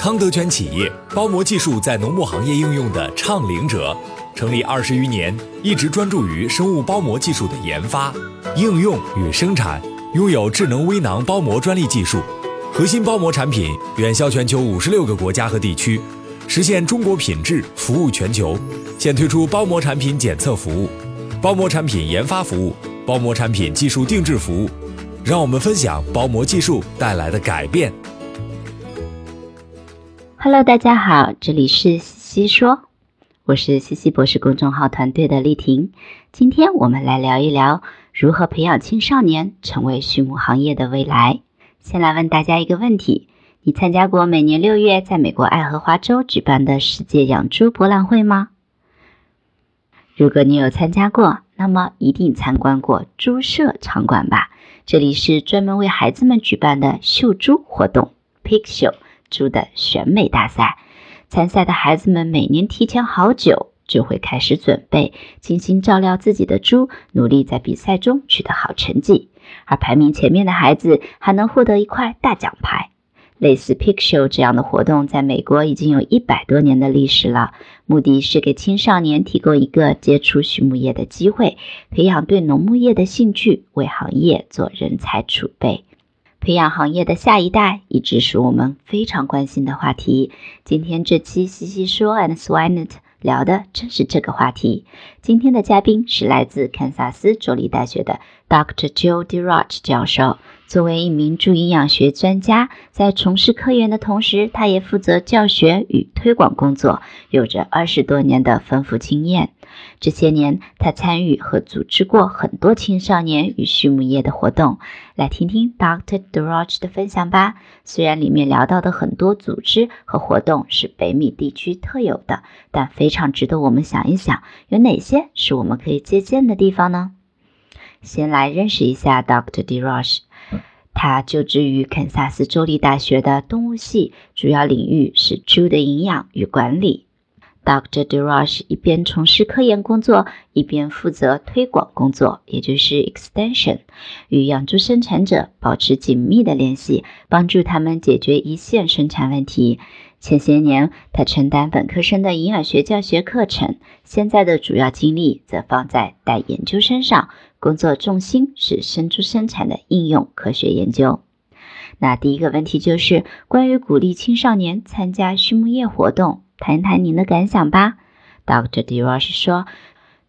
康德全企业包膜技术在农牧行业应用的倡领者，成立二十余年，一直专注于生物包膜技术的研发、应用与生产，拥有智能微囊包膜专利技术，核心包膜产品远销全球五十六个国家和地区，实现中国品质服务全球。现推出包膜产品检测服务、包膜产品研发服务、包膜产品技术定制服务，让我们分享包膜技术带来的改变。Hello，大家好，这里是西西说，我是西西博士公众号团队的丽婷。今天我们来聊一聊如何培养青少年成为畜牧行业的未来。先来问大家一个问题：你参加过每年六月在美国爱荷华州举办的世界养猪博览会吗？如果你有参加过，那么一定参观过猪舍场馆吧？这里是专门为孩子们举办的秀猪活动 （Pig Show）。猪的选美大赛，参赛的孩子们每年提前好久就会开始准备，精心照料自己的猪，努力在比赛中取得好成绩。而排名前面的孩子还能获得一块大奖牌。类似 Pig Show 这样的活动，在美国已经有一百多年的历史了，目的是给青少年提供一个接触畜牧业的机会，培养对农牧业的兴趣，为行业做人才储备。培养行业的下一代一直是我们非常关心的话题。今天这期西西说 and Swinet 聊的正是这个话题。今天的嘉宾是来自堪萨斯州立大学的 Dr. Joe DeRoch 教授。作为一名猪营养学专家，在从事科研的同时，他也负责教学与推广工作，有着二十多年的丰富经验。这些年，他参与和组织过很多青少年与畜牧业的活动。来听听 Dr. DeRoch 的分享吧。虽然里面聊到的很多组织和活动是北美地区特有的，但非常值得我们想一想，有哪些是我们可以借鉴的地方呢？先来认识一下 Dr. DeRoch。他就职于堪萨斯州立大学的动物系，主要领域是猪的营养与管理。Dr. DeRoche 一边从事科研工作，一边负责推广工作，也就是 extension，与养猪生产者保持紧密的联系，帮助他们解决一线生产问题。前些年，他承担本科生的营养学教学课程，现在的主要精力则放在带研究生上。工作重心是生猪生产的应用科学研究。那第一个问题就是关于鼓励青少年参加畜牧业活动，谈谈您的感想吧。Dr. d e r o s h 说：“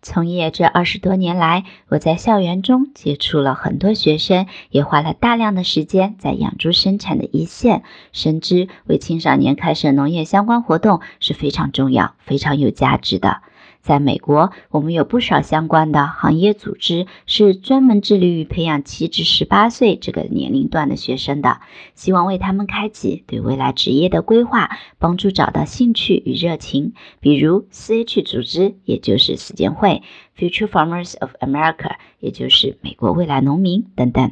从业这二十多年来，我在校园中接触了很多学生，也花了大量的时间在养猪生产的一线，深知为青少年开设农业相关活动是非常重要、非常有价值的。”在美国，我们有不少相关的行业组织是专门致力于培养七至十八岁这个年龄段的学生的，希望为他们开启对未来职业的规划，帮助找到兴趣与热情。比如 4H 组织，也就是死建会，Future Farmers of America，也就是美国未来农民等等。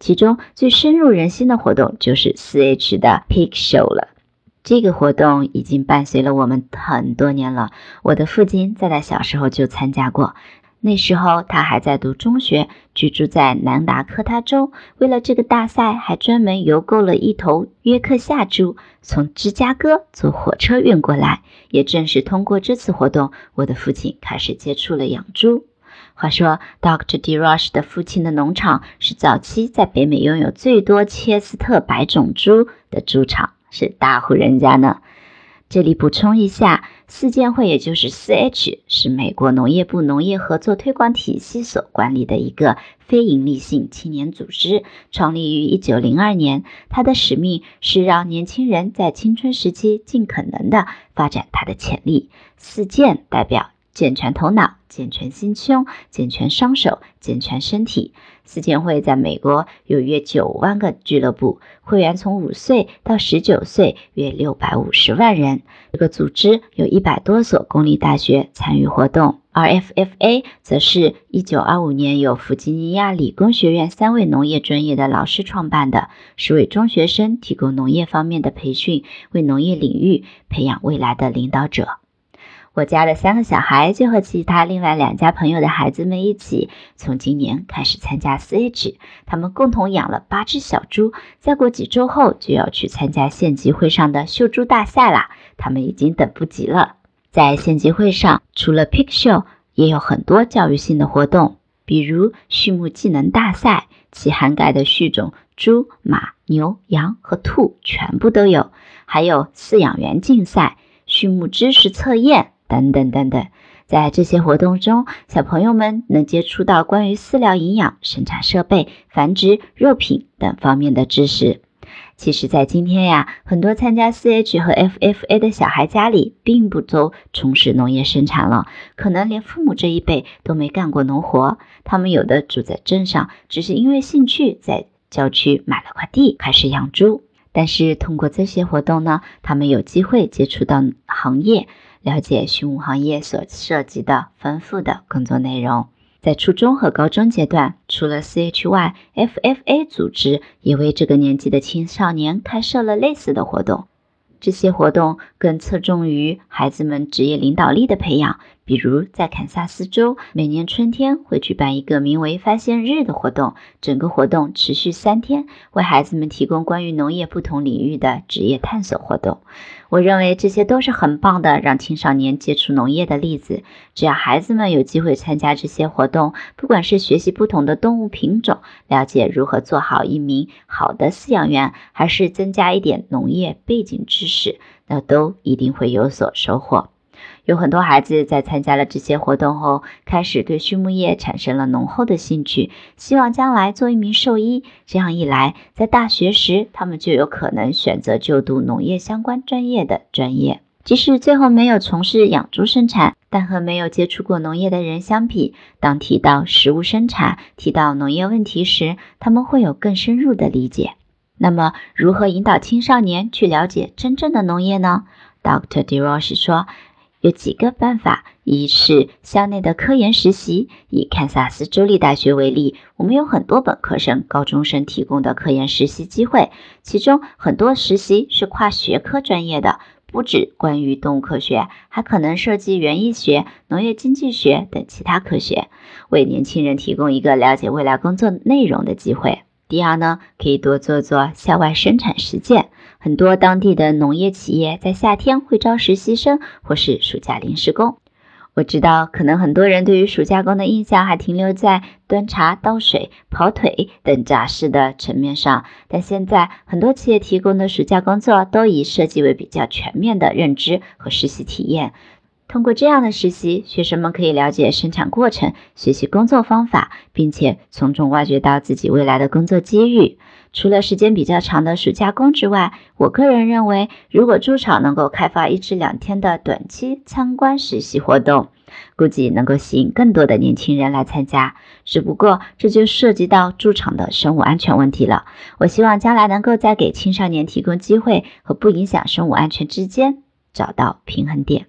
其中最深入人心的活动就是 4H 的 Pig Show 了。这个活动已经伴随了我们很多年了。我的父亲在他小时候就参加过，那时候他还在读中学，居住在南达科他州。为了这个大赛，还专门邮购了一头约克夏猪，从芝加哥坐火车运过来。也正是通过这次活动，我的父亲开始接触了养猪。话说，Dr. Derosh 的父亲的农场是早期在北美拥有最多切斯特白种猪的猪场。是大户人家呢。这里补充一下，四建会也就是四 H 是美国农业部农业合作推广体系所管理的一个非营利性青年组织，创立于一九零二年。它的使命是让年轻人在青春时期尽可能的发展他的潜力。四建代表。健全头脑、健全心胸、健全双手、健全身体。四健会在美国有约九万个俱乐部，会员从五岁到十九岁，约六百五十万人。这个组织有一百多所公立大学参与活动。而 FFA 则是一九二五年由弗吉尼亚理工学院三位农业专业的老师创办的，是为中学生提供农业方面的培训，为农业领域培养未来的领导者。我家的三个小孩就和其他另外两家朋友的孩子们一起，从今年开始参加 4H。他们共同养了八只小猪，再过几周后就要去参加县集会上的秀猪大赛啦！他们已经等不及了。在县集会上，除了 Pig Show，也有很多教育性的活动，比如畜牧技能大赛，其涵盖的畜种猪、马、牛、羊和兔全部都有，还有饲养员竞赛、畜牧知识测验。等等等等，在这些活动中，小朋友们能接触到关于饲料营养、生产设备、繁殖、肉品等方面的知识。其实，在今天呀，很多参加 4H 和 FFA 的小孩家里并不都从事农业生产了，可能连父母这一辈都没干过农活。他们有的住在镇上，只是因为兴趣在郊区买了块地，开始养猪。但是通过这些活动呢，他们有机会接触到行业。了解畜牧行业所涉及的丰富的工作内容。在初中和高中阶段，除了 CHY FFA 组织也为这个年纪的青少年开设了类似的活动。这些活动更侧重于孩子们职业领导力的培养。比如，在堪萨斯州，每年春天会举办一个名为“发现日”的活动，整个活动持续三天，为孩子们提供关于农业不同领域的职业探索活动。我认为这些都是很棒的让青少年接触农业的例子。只要孩子们有机会参加这些活动，不管是学习不同的动物品种，了解如何做好一名好的饲养员，还是增加一点农业背景知识，那都一定会有所收获。有很多孩子在参加了这些活动后，开始对畜牧业产生了浓厚的兴趣，希望将来做一名兽医。这样一来，在大学时，他们就有可能选择就读农业相关专业的专业。即使最后没有从事养猪生产，但和没有接触过农业的人相比，当提到食物生产、提到农业问题时，他们会有更深入的理解。那么，如何引导青少年去了解真正的农业呢？Dr. DeRoche 说。有几个办法，一是校内的科研实习。以堪萨斯州立大学为例，我们有很多本科生、高中生提供的科研实习机会，其中很多实习是跨学科专业的，不止关于动物科学，还可能涉及园艺学、农业经济学等其他科学，为年轻人提供一个了解未来工作内容的机会。第二呢，可以多做做校外生产实践。很多当地的农业企业在夏天会招实习生或是暑假临时工。我知道，可能很多人对于暑假工的印象还停留在端茶倒水、跑腿等杂事的层面上，但现在很多企业提供的暑假工作都已设计为比较全面的认知和实习体验。通过这样的实习，学生们可以了解生产过程，学习工作方法，并且从中挖掘到自己未来的工作机遇。除了时间比较长的暑假工之外，我个人认为，如果猪场能够开发一至两天的短期参观实习活动，估计能够吸引更多的年轻人来参加。只不过，这就涉及到猪场的生物安全问题了。我希望将来能够在给青少年提供机会和不影响生物安全之间找到平衡点。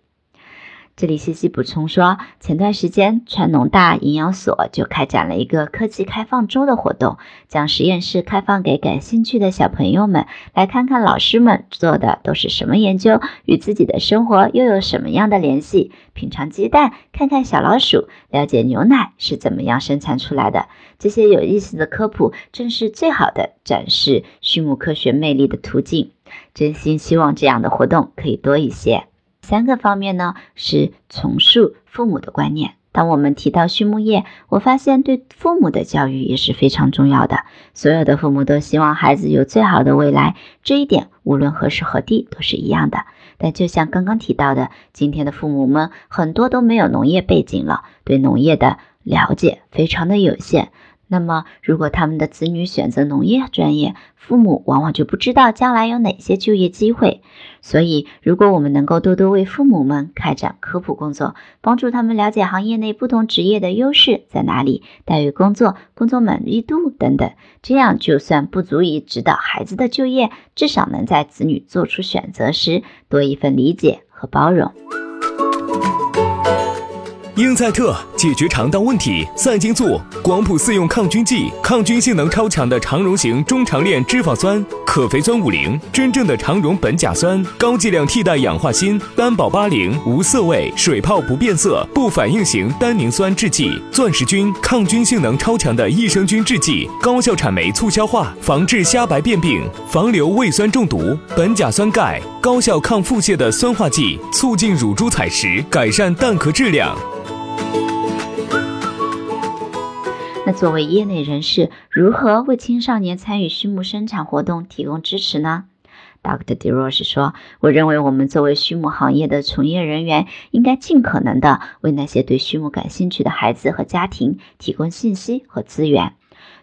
这里西西补充说，前段时间川农大营养所就开展了一个科技开放周的活动，将实验室开放给感兴趣的小朋友们，来看看老师们做的都是什么研究，与自己的生活又有什么样的联系。品尝鸡蛋，看看小老鼠，了解牛奶是怎么样生产出来的。这些有意思的科普，正是最好的展示畜牧科学魅力的途径。真心希望这样的活动可以多一些。三个方面呢，是重塑父母的观念，当我们提到畜牧业，我发现对父母的教育也是非常重要的。所有的父母都希望孩子有最好的未来，这一点无论何时何地都是一样的。但就像刚刚提到的，今天的父母们很多都没有农业背景了，对农业的了解非常的有限。那么，如果他们的子女选择农业专业，父母往往就不知道将来有哪些就业机会。所以，如果我们能够多多为父母们开展科普工作，帮助他们了解行业内不同职业的优势在哪里、待遇、工作、工作满意度等等，这样就算不足以指导孩子的就业，至少能在子女做出选择时多一份理解和包容。英赛特解决肠道问题，赛金素广谱四用抗菌剂，抗菌性能超强的肠溶型中长链脂肪酸，可肥酸五零，真正的肠溶苯甲酸，高剂量替代氧化锌，单保八零，无色味，水泡不变色，不反应型单宁酸制剂，钻石菌抗菌性能超强的益生菌制剂，高效产酶促消化，防治虾白变病，防流胃酸中毒，苯甲酸钙，高效抗腹泻的酸化剂，促进乳猪采食，改善蛋壳质量。那作为业内人士，如何为青少年参与畜牧生产活动提供支持呢？Dr. DeRoche 说：“我认为我们作为畜牧行业的从业人员，应该尽可能的为那些对畜牧感兴趣的孩子和家庭提供信息和资源。”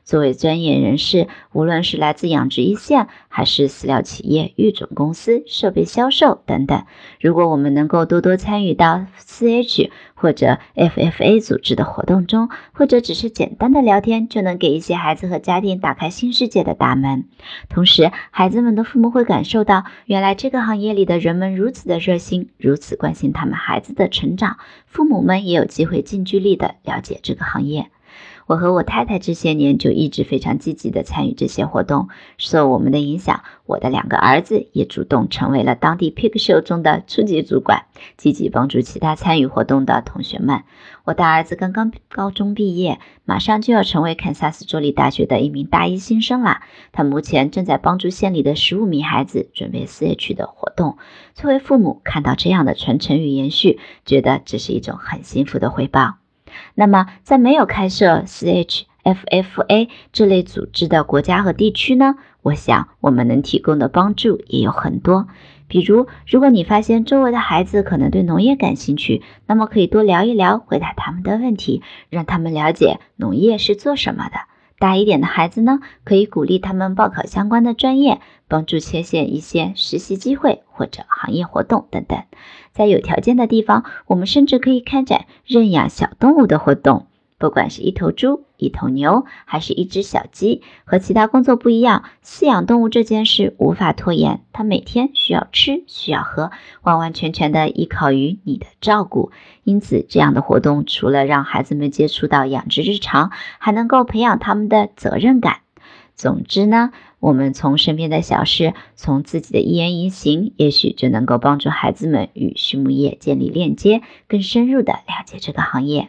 作为专业人士，无论是来自养殖一线，还是饲料企业、育种公司、设备销售等等，如果我们能够多多参与到 CH 或者 FFA 组织的活动中，或者只是简单的聊天，就能给一些孩子和家庭打开新世界的大门。同时，孩子们的父母会感受到，原来这个行业里的人们如此的热心，如此关心他们孩子的成长，父母们也有机会近距离的了解这个行业。我和我太太这些年就一直非常积极的参与这些活动，受我们的影响，我的两个儿子也主动成为了当地 Pig Show 中的初级主管，积极帮助其他参与活动的同学们。我大儿子刚刚高中毕业，马上就要成为堪萨斯州立大学的一名大一新生啦。他目前正在帮助县里的十五名孩子准备 CH 的活动。作为父母，看到这样的传承与延续，觉得这是一种很幸福的回报。那么，在没有开设 CHFFA 这类组织的国家和地区呢？我想我们能提供的帮助也有很多。比如，如果你发现周围的孩子可能对农业感兴趣，那么可以多聊一聊，回答他们的问题，让他们了解农业是做什么的。大一点的孩子呢，可以鼓励他们报考相关的专业，帮助牵线一些实习机会或者行业活动等等。在有条件的地方，我们甚至可以开展认养小动物的活动。不管是一头猪、一头牛，还是一只小鸡，和其他工作不一样，饲养动物这件事无法拖延。它每天需要吃，需要喝，完完全全的依靠于你的照顾。因此，这样的活动除了让孩子们接触到养殖日常，还能够培养他们的责任感。总之呢，我们从身边的小事，从自己的一言一行，也许就能够帮助孩子们与畜牧业建立链接，更深入的了解这个行业。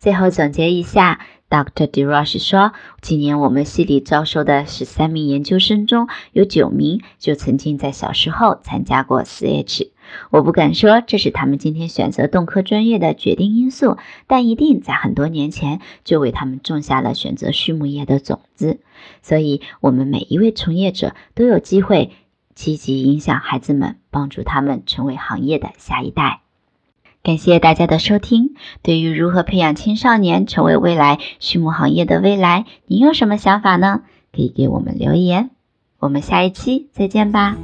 最后总结一下，Dr. d e r o s h 说，今年我们系里招收的十三名研究生中，有九名就曾经在小时候参加过 CH。我不敢说这是他们今天选择动科专业的决定因素，但一定在很多年前就为他们种下了选择畜牧业的种子。所以，我们每一位从业者都有机会积极影响孩子们，帮助他们成为行业的下一代。感谢大家的收听。对于如何培养青少年成为未来畜牧行业的未来，你有什么想法呢？可以给我们留言。我们下一期再见吧。